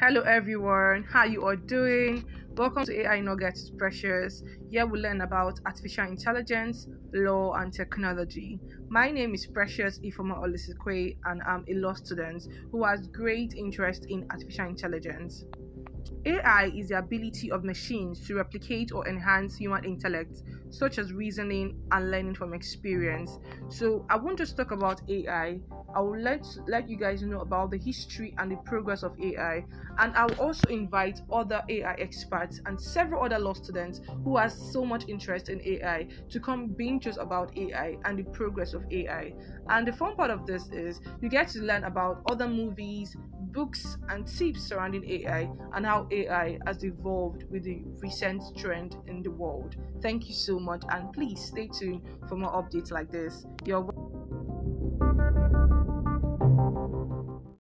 Hello everyone, how you all doing? Welcome to AI Nuggets Precious. Here we learn about artificial intelligence, law, and technology. My name is Precious Ifoma Olisikwe, and I'm a law student who has great interest in artificial intelligence. AI is the ability of machines to replicate or enhance human intellect, such as reasoning and learning from experience. So, I won't just talk about AI, I will let let you guys know about the history and the progress of AI, and I will also invite other AI experts and several other law students who has so much interest in AI to come binge us about AI and the progress of AI. And the fun part of this is you get to learn about other movies, books, and tips surrounding AI and how AI has evolved with the recent trend in the world. Thank you so much, and please stay tuned for more updates like this. You're